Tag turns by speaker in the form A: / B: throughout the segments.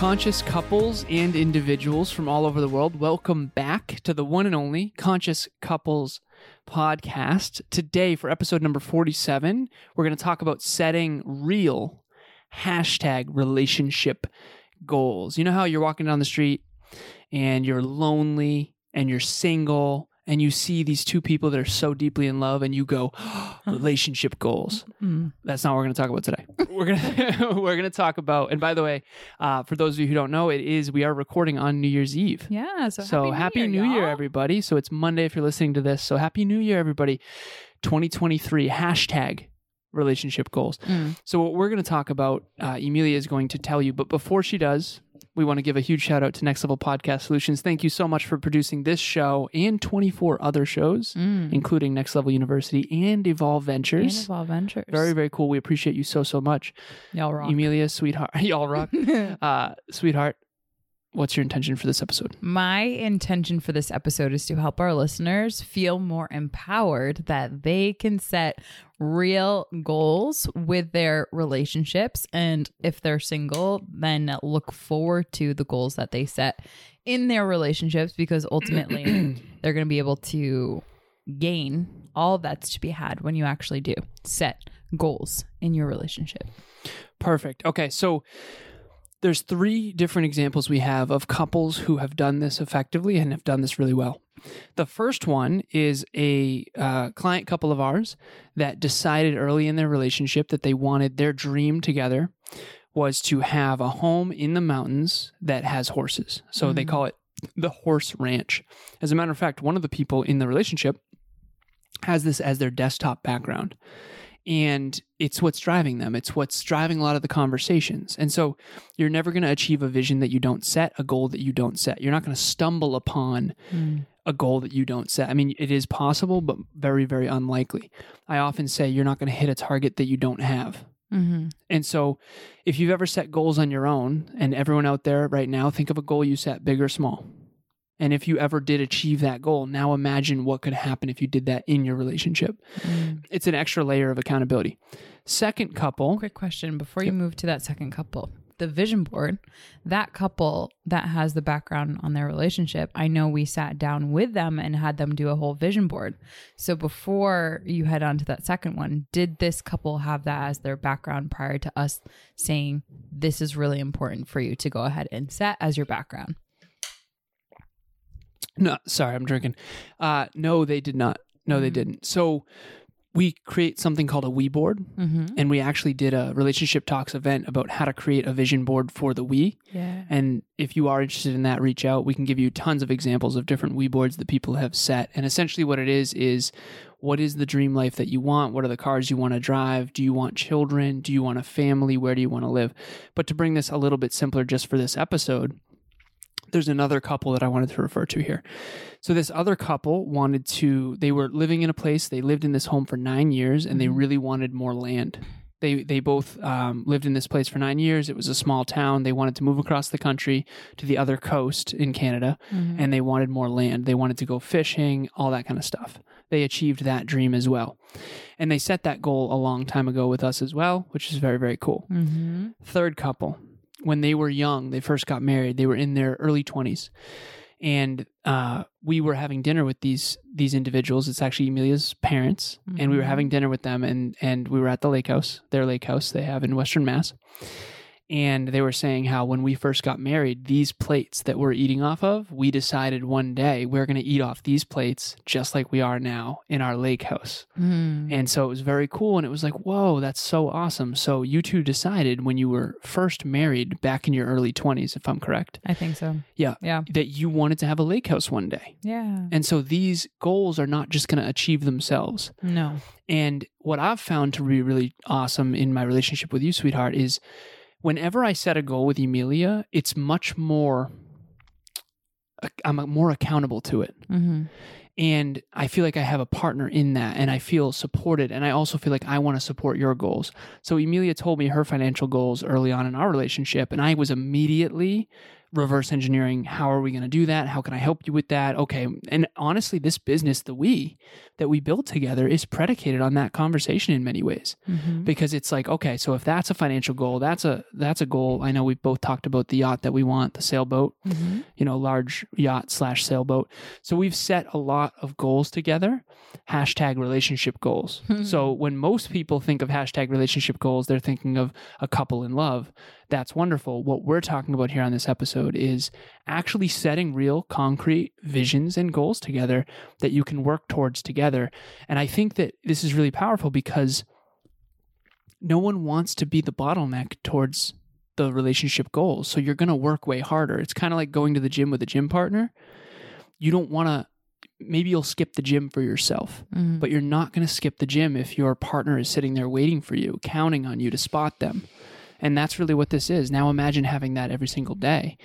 A: Conscious couples and individuals from all over the world, welcome back to the one and only Conscious Couples podcast. Today, for episode number 47, we're going to talk about setting real hashtag relationship goals. You know how you're walking down the street and you're lonely and you're single and you see these two people that are so deeply in love and you go relationship goals. Mm. that's not what we're going to talk about today. We're going to we're going to talk about and by the way uh, for those of you who don't know it is we are recording on new year's eve.
B: Yeah so,
A: so happy, new, year, year everybody. So it's monday if you're listening to this. So happy new year everybody. 2023 hashtag relationship goals. Mm. so what we're going to talk about uh, emilia is going to tell you but before she does we want to give a huge shout out to Next Level Podcast Solutions. Thank you so much for producing this show and 24 other shows, mm. including Next Level University and Evolve Ventures.
B: And Evolve Ventures.
A: Very, very cool. We appreciate you so, so much.
B: Y'all rock.
A: Emilia, sweetheart. Y'all rock. uh, sweetheart, what's your intention for this episode?
B: My intention for this episode is to help our listeners feel more empowered that they can set real goals with their relationships. And if they're single, then look forward to the goals that they set in their relationships because ultimately they're going to be able to gain all that's to be had when you actually do set goals in your relationship.
A: Perfect. Okay. So, there's three different examples we have of couples who have done this effectively and have done this really well. The first one is a uh, client couple of ours that decided early in their relationship that they wanted their dream together was to have a home in the mountains that has horses. So mm-hmm. they call it the horse ranch. As a matter of fact, one of the people in the relationship has this as their desktop background and it's what's driving them. It's what's driving a lot of the conversations. And so you're never going to achieve a vision that you don't set a goal that you don't set. You're not going to stumble upon mm. a goal that you don't set. I mean it is possible but very very unlikely. I often say you're not going to hit a target that you don't have. Mm-hmm. and so if you've ever set goals on your own and everyone out there right now think of a goal you set big or small and if you ever did achieve that goal, now imagine what could happen if you did that in your relationship. Mm. It's an extra layer of accountability. Second couple.
B: Quick question before you move to that second couple. The vision board, that couple that has the background on their relationship, I know we sat down with them and had them do a whole vision board. So before you head on to that second one, did this couple have that as their background prior to us saying this is really important for you to go ahead and set as your background?
A: No, sorry, I'm drinking. Uh, no, they did not. No, mm-hmm. they didn't. So we create something called a we board, mm-hmm. and we actually did a relationship talks event about how to create a vision board for the we.
B: Yeah.
A: And if you are interested in that, reach out. We can give you tons of examples of different we boards that people have set. And essentially, what it is is what is the dream life that you want? What are the cars you want to drive? Do you want children? Do you want a family? Where do you want to live? But to bring this a little bit simpler, just for this episode there's another couple that I wanted to refer to here. So this other couple wanted to they were living in a place, they lived in this home for 9 years and they mm-hmm. really wanted more land. They they both um, lived in this place for 9 years. It was a small town. They wanted to move across the country to the other coast in Canada mm-hmm. and they wanted more land. They wanted to go fishing, all that kind of stuff. They achieved that dream as well. And they set that goal a long time ago with us as well, which is very very cool. Mm-hmm. Third couple when they were young, they first got married. They were in their early twenties, and uh, we were having dinner with these these individuals. It's actually Emilia's parents, mm-hmm. and we were mm-hmm. having dinner with them, and and we were at the lake house, their lake house they have in Western Mass, and they were saying how when we first got married, these plates that we're eating off of, we decided one day we're going to eat off these plates just like we are now in our lake house.
B: Mm.
A: And so it was very cool. And it was like, whoa, that's so awesome. So you two decided when you were first married back in your early 20s, if I'm correct,
B: I think so.
A: Yeah.
B: Yeah.
A: that you wanted to have a lake house one day.
B: Yeah.
A: And so these goals are not just going to achieve themselves.
B: No.
A: And what I've found to be really awesome in my relationship with you, sweetheart, is whenever I set a goal with Emilia, it's much more, I'm more accountable to it.
B: Mm-hmm.
A: And I feel like I have a partner in that and I feel supported. And I also feel like I want to support your goals. So Emilia told me her financial goals early on in our relationship, and I was immediately reverse engineering how are we going to do that? How can i help you with that? Okay and honestly this business the we that we built together is predicated on that conversation in many ways.
B: Mm-hmm.
A: because it's like okay so if that's a financial goal that's a that's a goal. I know we've both talked about the yacht that we want the sailboat
B: Mm-hmm.
A: you know large yacht slash sailboat. So we've set a lot of goals together. Hashtag relationship goals. So when most people think of hashtag relationship goals they're thinking of a couple in love that's wonderful what we're talking about here on this episode is actually setting real concrete visions and goals together that you can work towards together and i think that this is really powerful because no one wants to be the bottleneck towards the relationship goals. So you're going to work way harder. It's kind of like going to the gym with a gym partner. You don't want to, maybe you'll skip the gym for yourself,
B: Mm-hmm.
A: but you're not going to skip the gym if your partner is sitting there waiting for you, counting on you to spot them. And that's really what this is. Now imagine having that every single day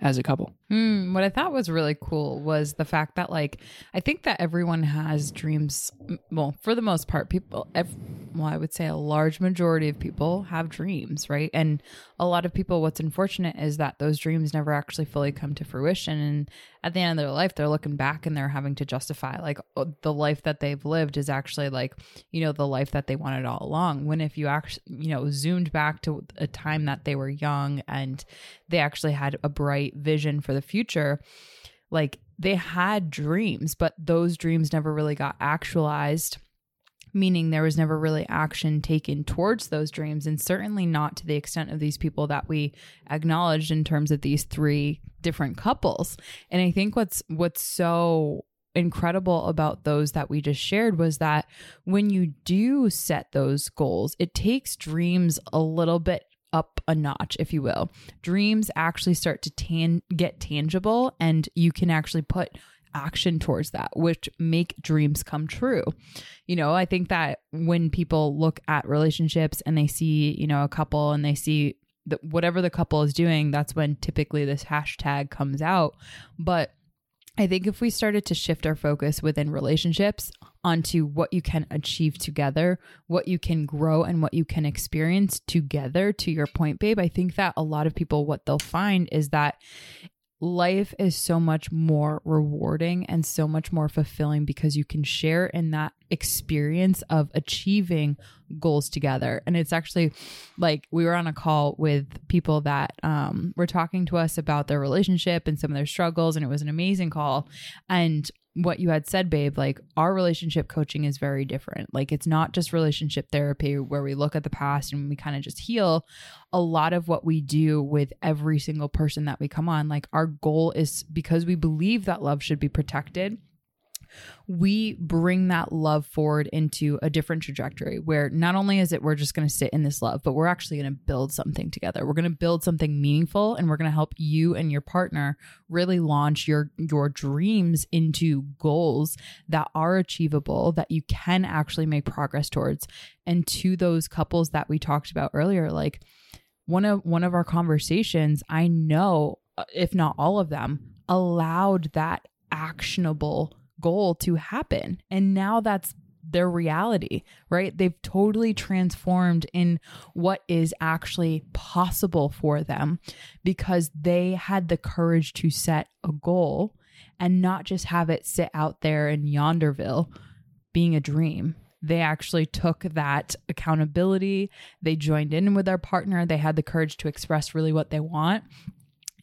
A: as a couple.
B: Mm, what I thought was really cool was the fact that, like, I think that everyone has dreams. Well, for the most part, people, ev- well, I would say a large majority of people have dreams, right? And a lot of people, what's unfortunate is that those dreams never actually fully come to fruition. And at the end of their life, they're looking back and they're having to justify, like, oh, the life that they've lived is actually, like, you know, the life that they wanted all along. When if you actually, you know, zoomed back to a time that they were young and they actually had a bright vision for the future, like they had dreams, but those dreams never really got actualized, meaning there was never really action taken towards those dreams, and certainly not to the extent of these people that we acknowledged in terms of these three different couples. And I think what's what's so incredible about those that we just shared was that when you do set those goals, it takes dreams a little bit up a notch, if you will. Dreams actually start to tan- get tangible and you can actually put action towards that, which make dreams come true. You know, I think that when people look at relationships and they see, you know, a couple and they see that whatever the couple is doing, that's when typically this hashtag comes out. But I think if we started to shift our focus within relationships onto what you can achieve together, what you can grow, and what you can experience together, to your point, babe, I think that a lot of people, what they'll find is that life is so much more rewarding and so much more fulfilling because you can share in that experience of achieving goals together. And it's actually like we were on a call with people that um, were talking to us about their relationship and some of their struggles and it was an amazing call. And what you had said, babe, like our relationship coaching is very different. Like it's not just relationship therapy where we look at the past and we kind of just heal. A lot of what we do with every single person that we come on, like our goal is because we believe that love should be protected we bring that love forward into a different trajectory where not only is it we're just going to sit in this love, but we're actually going to build something together. We're going to build something meaningful and we're going to help you and your partner really launch your your dreams into goals that are achievable that you can actually make progress towards. And to those couples that we talked about earlier, like one of one of our conversations, I know uh, if not all of them allowed that actionable goal to happen. And now that's their reality, right? They've totally transformed in what is actually possible for them because they had the courage to set a goal and not just have it sit out there in Yonderville being a dream. They actually took that accountability. They joined in with their partner. They had the courage to express really what they want.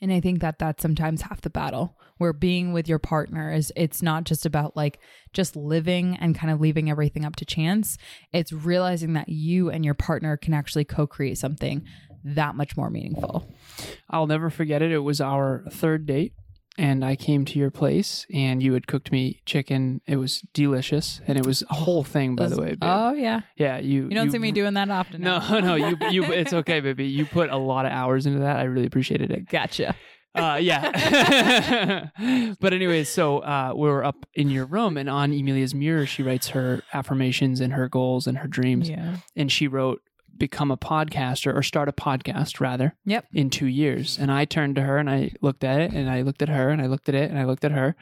B: And I think that that's sometimes half the battle where being with your partner is it's not just about like just living and kind of leaving everything up to chance. It's realizing that you and your partner can actually co-create something that much more meaningful.
A: I'll never forget it. It was our third date, and I came to your place, and you had cooked me chicken. It was delicious, and it was a whole thing, by the way. babe.
B: Oh yeah,
A: yeah, you.
B: you don't see me doing that often.
A: No,
B: now.
A: no, you, you. It's okay, baby. You put a lot of hours into that. I really appreciated it.
B: Gotcha.
A: Uh, yeah. but anyways, so uh, we were up in your room, and on Emilia's mirror, she writes her affirmations and her goals and her dreams,
B: Yeah.
A: and she wrote become a podcaster or start a podcast rather
B: Yep.
A: in two years. And I turned to her and I looked at it and I looked at her and I looked at it and I looked at her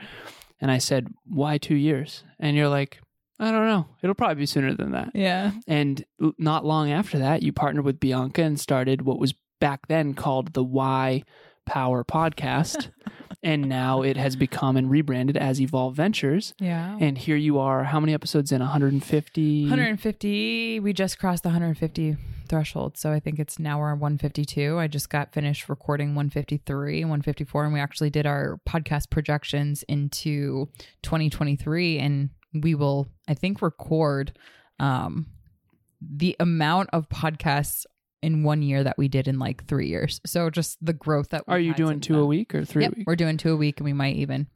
A: and I said, Why two years? And you're like, I don't know. It'll probably be sooner than that.
B: Yeah.
A: And not long after that, you partnered with Bianca and started what was back then called the Why Power Podcast. and now it has become and rebranded as Evolve Ventures.
B: Yeah.
A: And here you are, how many episodes in? 150?
B: 150. We just crossed the 150 threshold. So I think it's now we're on 152. I just got finished recording 153 and 154. And we actually did our podcast projections into 2023. And we will, I think, record um, the amount of podcasts in one year that we did in like three years. So just the growth that
A: Are
B: we've
A: you
B: had
A: doing
B: since
A: two
B: then.
A: a week or three
B: Yep,
A: a week?
B: we're doing two a week, and we might even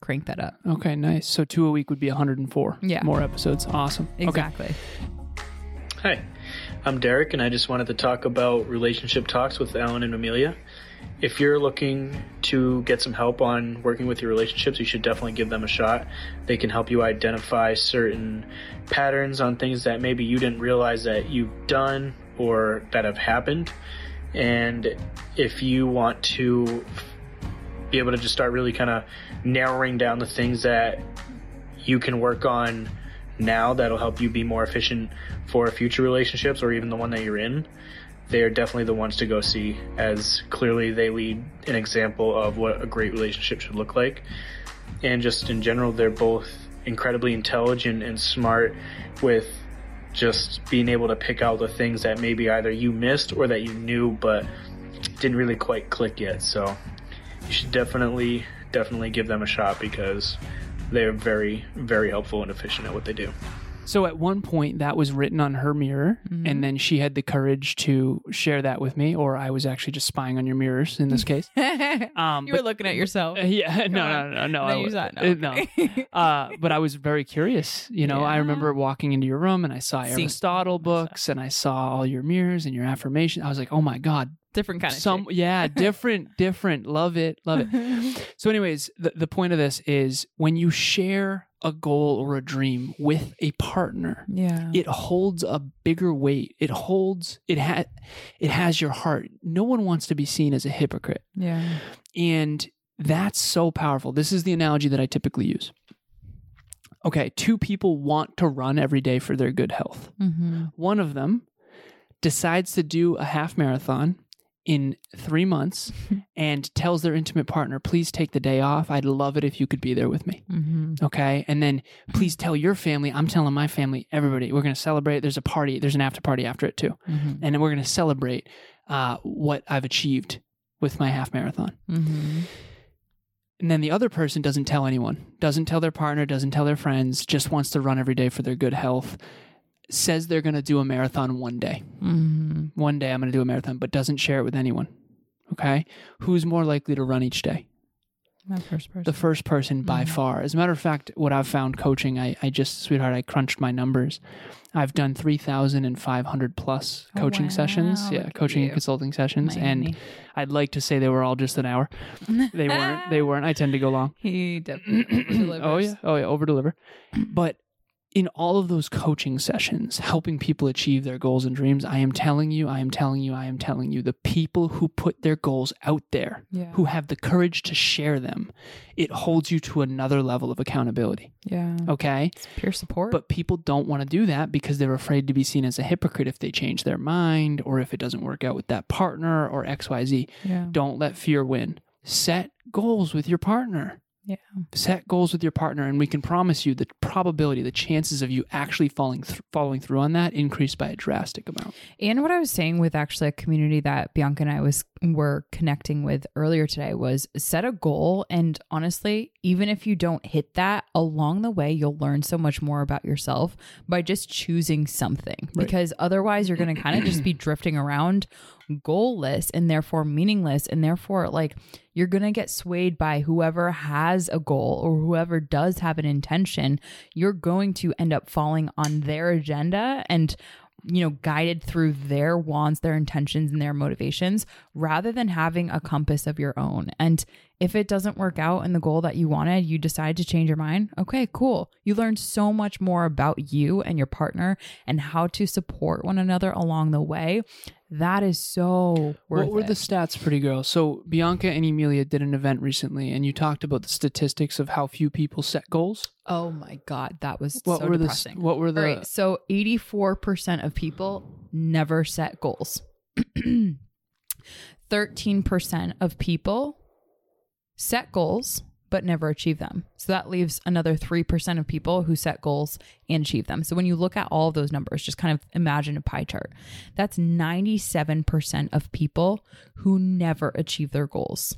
B: crank that up.
A: Okay, nice. So two a week would be 104.
B: Yeah.
A: More episodes. Awesome. Okay.
B: Exactly.
C: Hi, I'm Derek, and I just wanted to talk about relationship talks with Alan and Emilia. If you're looking to get some help on working with your relationships, you should definitely give them a shot. They can help you identify certain patterns on things that maybe you didn't realize that you've done or that have happened. And if you want to be able to just start really kind of narrowing down the things that you can work on now that'll help you be more efficient for future relationships or even the one that you're in, they are definitely the ones to go see as clearly they lead an example of what a great relationship should look like. And just in general, they're both incredibly intelligent and smart with just being able to pick out the things that maybe either you missed or that you knew but didn't really quite click yet. So you should definitely, definitely give them a shot because they're very, very helpful and efficient at what they do.
A: So at one point that was written on her mirror,
B: Mm-hmm.
A: and then she had the courage to share that with me, or I was actually just spying on your mirrors in this case. Um,
B: you were
A: but-
B: looking at yourself.
A: Uh, yeah, no, no, no, no,
B: No,
A: I
B: you
A: was-
B: saw it. No,
A: uh, no. Uh, but I was very curious. You know, I remember walking into your room and I saw
B: Seeing-
A: Aristotle books and I saw all your mirrors and your affirmation. I was like, oh my god,
B: Different kind of
A: some yeah, different, different. Love it, love it. So, anyways, the, the point of this is when you share a goal or a dream with a partner,
B: yeah.
A: it holds a bigger weight. It holds it has it has your heart. No one wants to be seen as a hypocrite.
B: yeah.
A: And that's so powerful. This is the analogy that I typically use. Okay, two people want to run every day for their good health.
B: Mm-hmm.
A: One of them decides to do a half marathon in three months and tells their intimate partner, please take the day off. I'd love it if you could be there with me.
B: Mm-hmm.
A: Okay. And then please tell your family, I'm telling my family, everybody, we're going to celebrate. There's a party, there's an after party after it too.
B: Mm-hmm.
A: And then we're going to celebrate uh, what I've achieved with my half marathon.
B: Mm-hmm.
A: And then the other person doesn't tell anyone, doesn't tell their partner, doesn't tell their friends, just wants to run every day for their good health, says they're going to do a marathon one day.
B: Mm-hmm.
A: One day I'm going to do a marathon, but doesn't share it with anyone. Okay. Who's more likely to run each day?
B: My first person.
A: The first person by
B: Mhm.
A: far. As a matter of fact, what I've found coaching, I, I just, sweetheart, I crunched my numbers. I've done 3,500 plus
B: Oh,
A: coaching sessions. Yeah.
B: Look
A: Coaching and consulting sessions. And. I'd like to say they were all just an hour. They weren't. They weren't. I tend to go long.
B: he definitely delivers.
A: oh yeah, oh yeah, over deliver. But in all of those coaching sessions, helping people achieve their goals and dreams, I am telling you, I am telling you, I am telling you, the people who put their goals out there,
B: Yeah.
A: who have the courage to share them, it holds you to another level of accountability.
B: Yeah.
A: Okay.
B: It's pure support.
A: But people don't want to do that because they're afraid to be seen as a hypocrite if they change their mind or if it doesn't work out with that partner or XYZ.
B: yeah.
A: Don't let fear win. Set goals with your partner.
B: Yeah.
A: Set goals with your partner, and we can promise you the probability, the chances of you actually falling th- following through on that increase by a drastic amount.
B: And what I was saying with actually a community that Bianca and I was were connecting with earlier today was set a goal and honestly even if you don't hit that along the way you'll learn so much more about yourself by just choosing something
A: Right.
B: because otherwise you're going to kind of just be drifting around goalless and therefore meaningless and therefore like you're going to get swayed by whoever has a goal or whoever does have an intention. You're going to end up falling on their agenda and you know guided through their wants their intentions and their motivations rather than having a compass of your own. And if it doesn't work out in the goal that you wanted you decide to change your mind okay cool you learned so much more about you and your partner and how to support one another along the way that is so worth
A: what were
B: it.
A: the stats, pretty girl? So Bianca and Emilia did an event recently, and you talked about the statistics of how few people set goals.
B: oh my god that was
A: What
B: so
A: were
B: depressing
A: the What were the?
B: All right, so 84% of people never set goals. 13% of people set goals but never achieve them. So that leaves another 3% of people who set goals and achieve them. So when you look at all of those numbers, just kind of imagine a pie chart. That's 97% of people who never achieve their goals,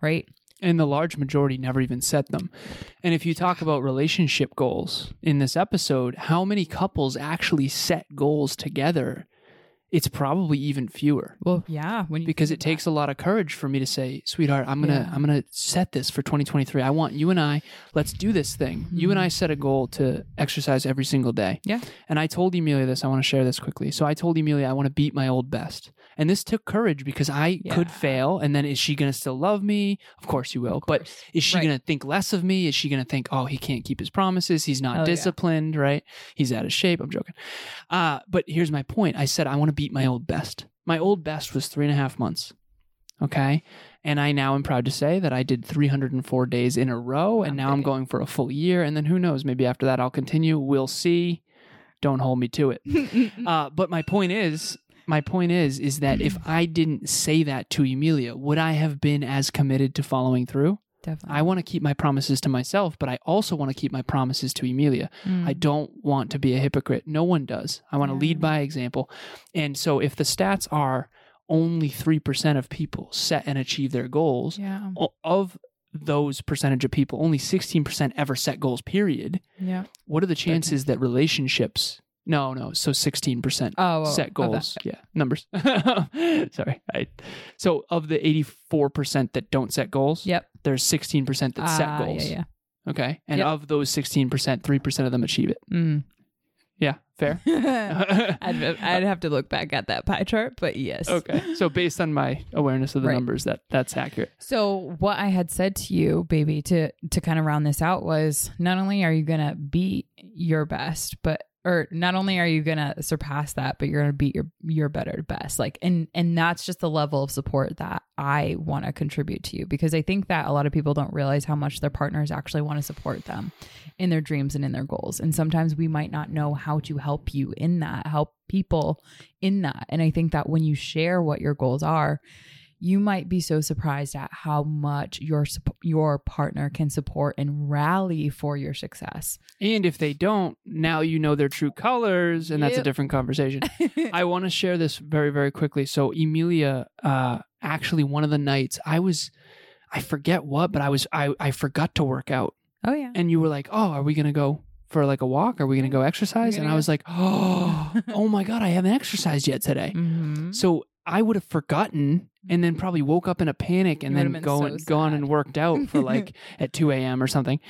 B: right?
A: and the large majority never even set them. And if you talk about relationship goals in this episode, how many couples actually set goals together? It's probably even fewer.
B: Well, yeah, when you
A: because it takes a lot of courage for me to say, "Sweetheart, I'm to
B: Yeah.
A: I'm going to set this for 2023. I want you and I, let's do this thing. You and I mm-hmm. set a goal to exercise every single day."
B: Yeah.
A: And I told Emilia this, I want to share this quickly. So I told Emilia I want to beat my old best. And this took courage because I could fail and then is she going to still love me? Of course you will. But is she
B: Right.
A: going to think less of me? Is she going to think, "Oh, he can't keep his promises. He's not
B: Oh, yeah.
A: disciplined, right? He's out of shape." I'm joking. Uh, but here's my point. I said I want to beat my old best. My old best was three and a half months. Okay. And I now am proud to say that I did 304 days in a row, and now I'm going for a full year. And then who knows? Maybe after that I'll continue. We'll see. Don't hold me to it. Uh, but my point is, my point is, is that if I didn't say that to Emilia, would I have been as committed to following through?
B: Definitely.
A: I want to keep my promises to myself, but I also want to keep my promises to Emilia. I
B: Mm.
A: don't want to be a hypocrite. No one does. I want to lead by example. And so if the stats are only 3% of people set and achieve their goals,
B: Yeah.
A: of those percentage of people, only 16% ever set goals, period.
B: Yeah.
A: What are the chances that relationships no, no. So sixteen percent
B: Oh,
A: set goals. Yeah, numbers. Sorry. I, so of the eighty-four percent that don't set goals,
B: Yep.
A: there's sixteen percent that set
B: Ah,
A: goals.
B: Yeah. yeah.
A: Okay, and
B: Yep.
A: of those sixteen percent, three percent of them achieve it.
B: Yeah. Mm.
A: Yeah, fair.
B: I'd, I'd have to look back at that pie chart, but yes.
A: okay, so based on my awareness of the
B: Right.
A: numbers, that that's accurate.
B: So what I had said to you, baby, to to kind of round this out was not only are you gonna be your best, but or not only are you gonna surpass that, but you're gonna beat your your better best. Like and and that's just the level of support that I want to contribute to you because I think that a lot of people don't realize how much their partners actually want to support them in their dreams and in their goals. And sometimes we might not know how to help you in that, help people in that. And I think that when you share what your goals are, you might be so surprised at how much your your partner can support and rally for your success.
A: And if they don't, now you know their true colors, and that's a different conversation. I want to share this very, very quickly. So Emilia, uh, actually, one of the nights I was, I forget what, but I was, I, I forgot to work out,
B: oh yeah.
A: and you were like, "Oh, are we gonna go for like a walk? Are we gonna go exercise?"
B: We're
A: And
B: gonna
A: I
B: go.
A: was like, "Oh, oh my god, I haven't exercised yet today."
B: Mhm.
A: So I would have forgotten, and then probably woke up in a panic, and then gone
B: so
A: gone and worked out for like at two a.m. or something,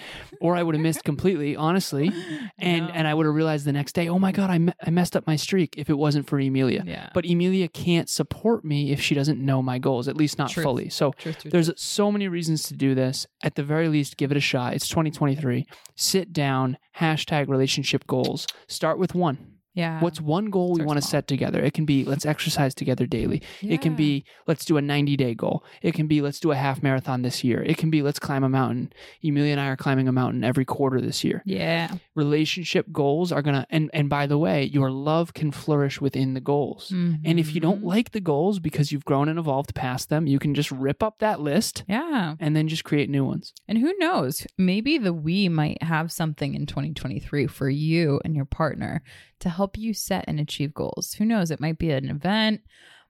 A: or I would have missed completely, honestly and
B: No.
A: and I would have realized the next day, oh my god, I, me- I messed up my streak if it wasn't for Emilia.
B: yeah.
A: But Emilia can't support me if she doesn't know my goals, at least not
B: Truth.
A: fully. So
B: Truth, truth,
A: there's so many reasons to do this. At the very least, give it a shot. It's 2023. Sit down, hashtag relationship goals. Start with one.
B: Yeah.
A: What's one goal we want to set together? It can be let's exercise together daily. It can be let's do a 90 day goal. It can be let's do a half marathon this year. It can be let's climb a mountain. Emilia and I are climbing a mountain every quarter this year
B: yeah.
A: relationship goals are gonna and and by the way your love can flourish within the goals and if you don't
B: Mhm.
A: like the goals because you've grown and evolved past them you can just rip up that list
B: yeah.
A: and then just create new ones
B: And who knows? Maybe the we might have something in 2023 for you and your partner to help you set and achieve goals. Who knows? It might be an event,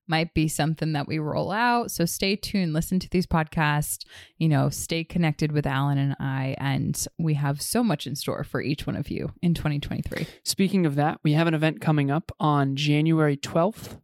B: might be something that we roll out. So stay tuned, listen to these podcasts, you know, stay connected with Alan and I. And we have so much in store for each one of you in 2023.
A: Speaking of that, we have an event coming up on January 12th.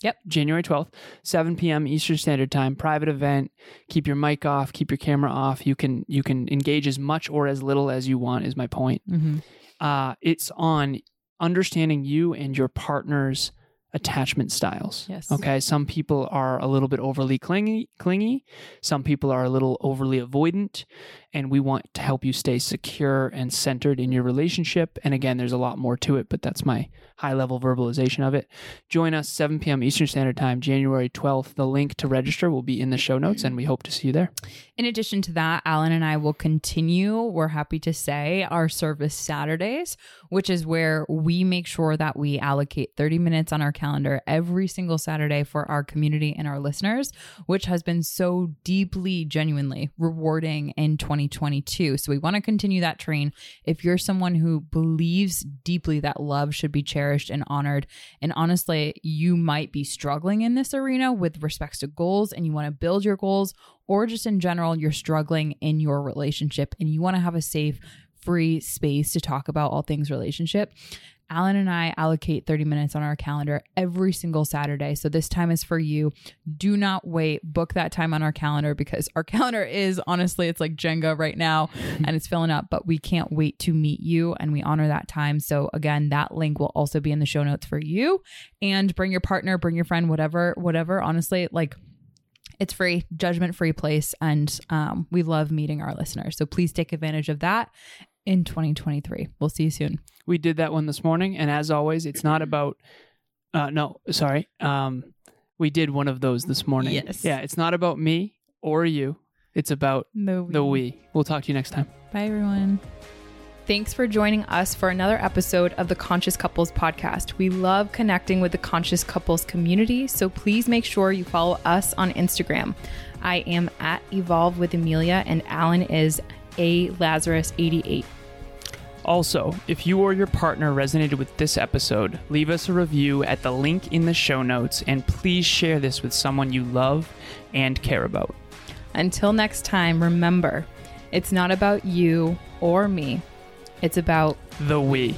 B: Yep.
A: January 12th, 7 p.m. Eastern Standard Time, private event. Keep your mic off, keep your camera off. You can you can engage as much or as little as you want is my point.
B: Mm-hmm.
A: Uh, it's on understanding you and your partner's attachment styles.
B: Yes.
A: Okay. Some people are a little bit overly clingy, clingy. Some people are a little overly avoidant, and we want to help you stay secure and centered in your relationship. And again, there's a lot more to it, but that's my high level verbalization of it. Join us 7 p.m. Eastern Standard Time, January 12th. The link to register will be in the show notes, and we hope to see you there.
B: In addition to that, Alan and I will continue, we're happy to say, our service Saturdays, which is where we make sure that we allocate 30 minutes on our calendar every single Saturday for our community and our listeners, which has been so deeply, genuinely rewarding in 2022. So we want to continue that train. If you're someone who believes deeply that love should be cherished and honored, and honestly, you might be struggling in this arena with respects to goals and you want to build your goals or just in general, you're struggling in your relationship and you want to have a safe, free space to talk about all things relationship. Alan and I allocate 30 minutes on our calendar every single Saturday. So this time is for you. Do not wait. Book that time on our calendar because our calendar is honestly, it's like Jenga right now and it's filling up, but we can't wait to meet you and we honor that time. So again, that link will also be in the show notes for you and bring your partner, bring your friend, whatever, whatever. Honestly, like it's free, judgment free place. And um, we love meeting our listeners. So please take advantage of that in 2023. We'll see you soon.
A: We did that one this morning, and as always, it's not about. Uh, no, sorry. Um, we did one of those this morning.
B: Yes.
A: Yeah, it's not about me or you. It's about
B: The
A: the we. We'll talk to you next time.
B: Bye, everyone. Thanks for joining us for another episode of the Conscious Couples podcast. We love connecting with the Conscious Couples community, so please make sure you follow us on Instagram. I am at Evolve with Emilia, and Alan is A Lazaros 88.
A: Also, if you or your partner resonated with this episode, leave us a review at the link in the show notes and please share this with someone you love and care about.
B: Until next time, remember, it's not about you or me. It's about
A: The we.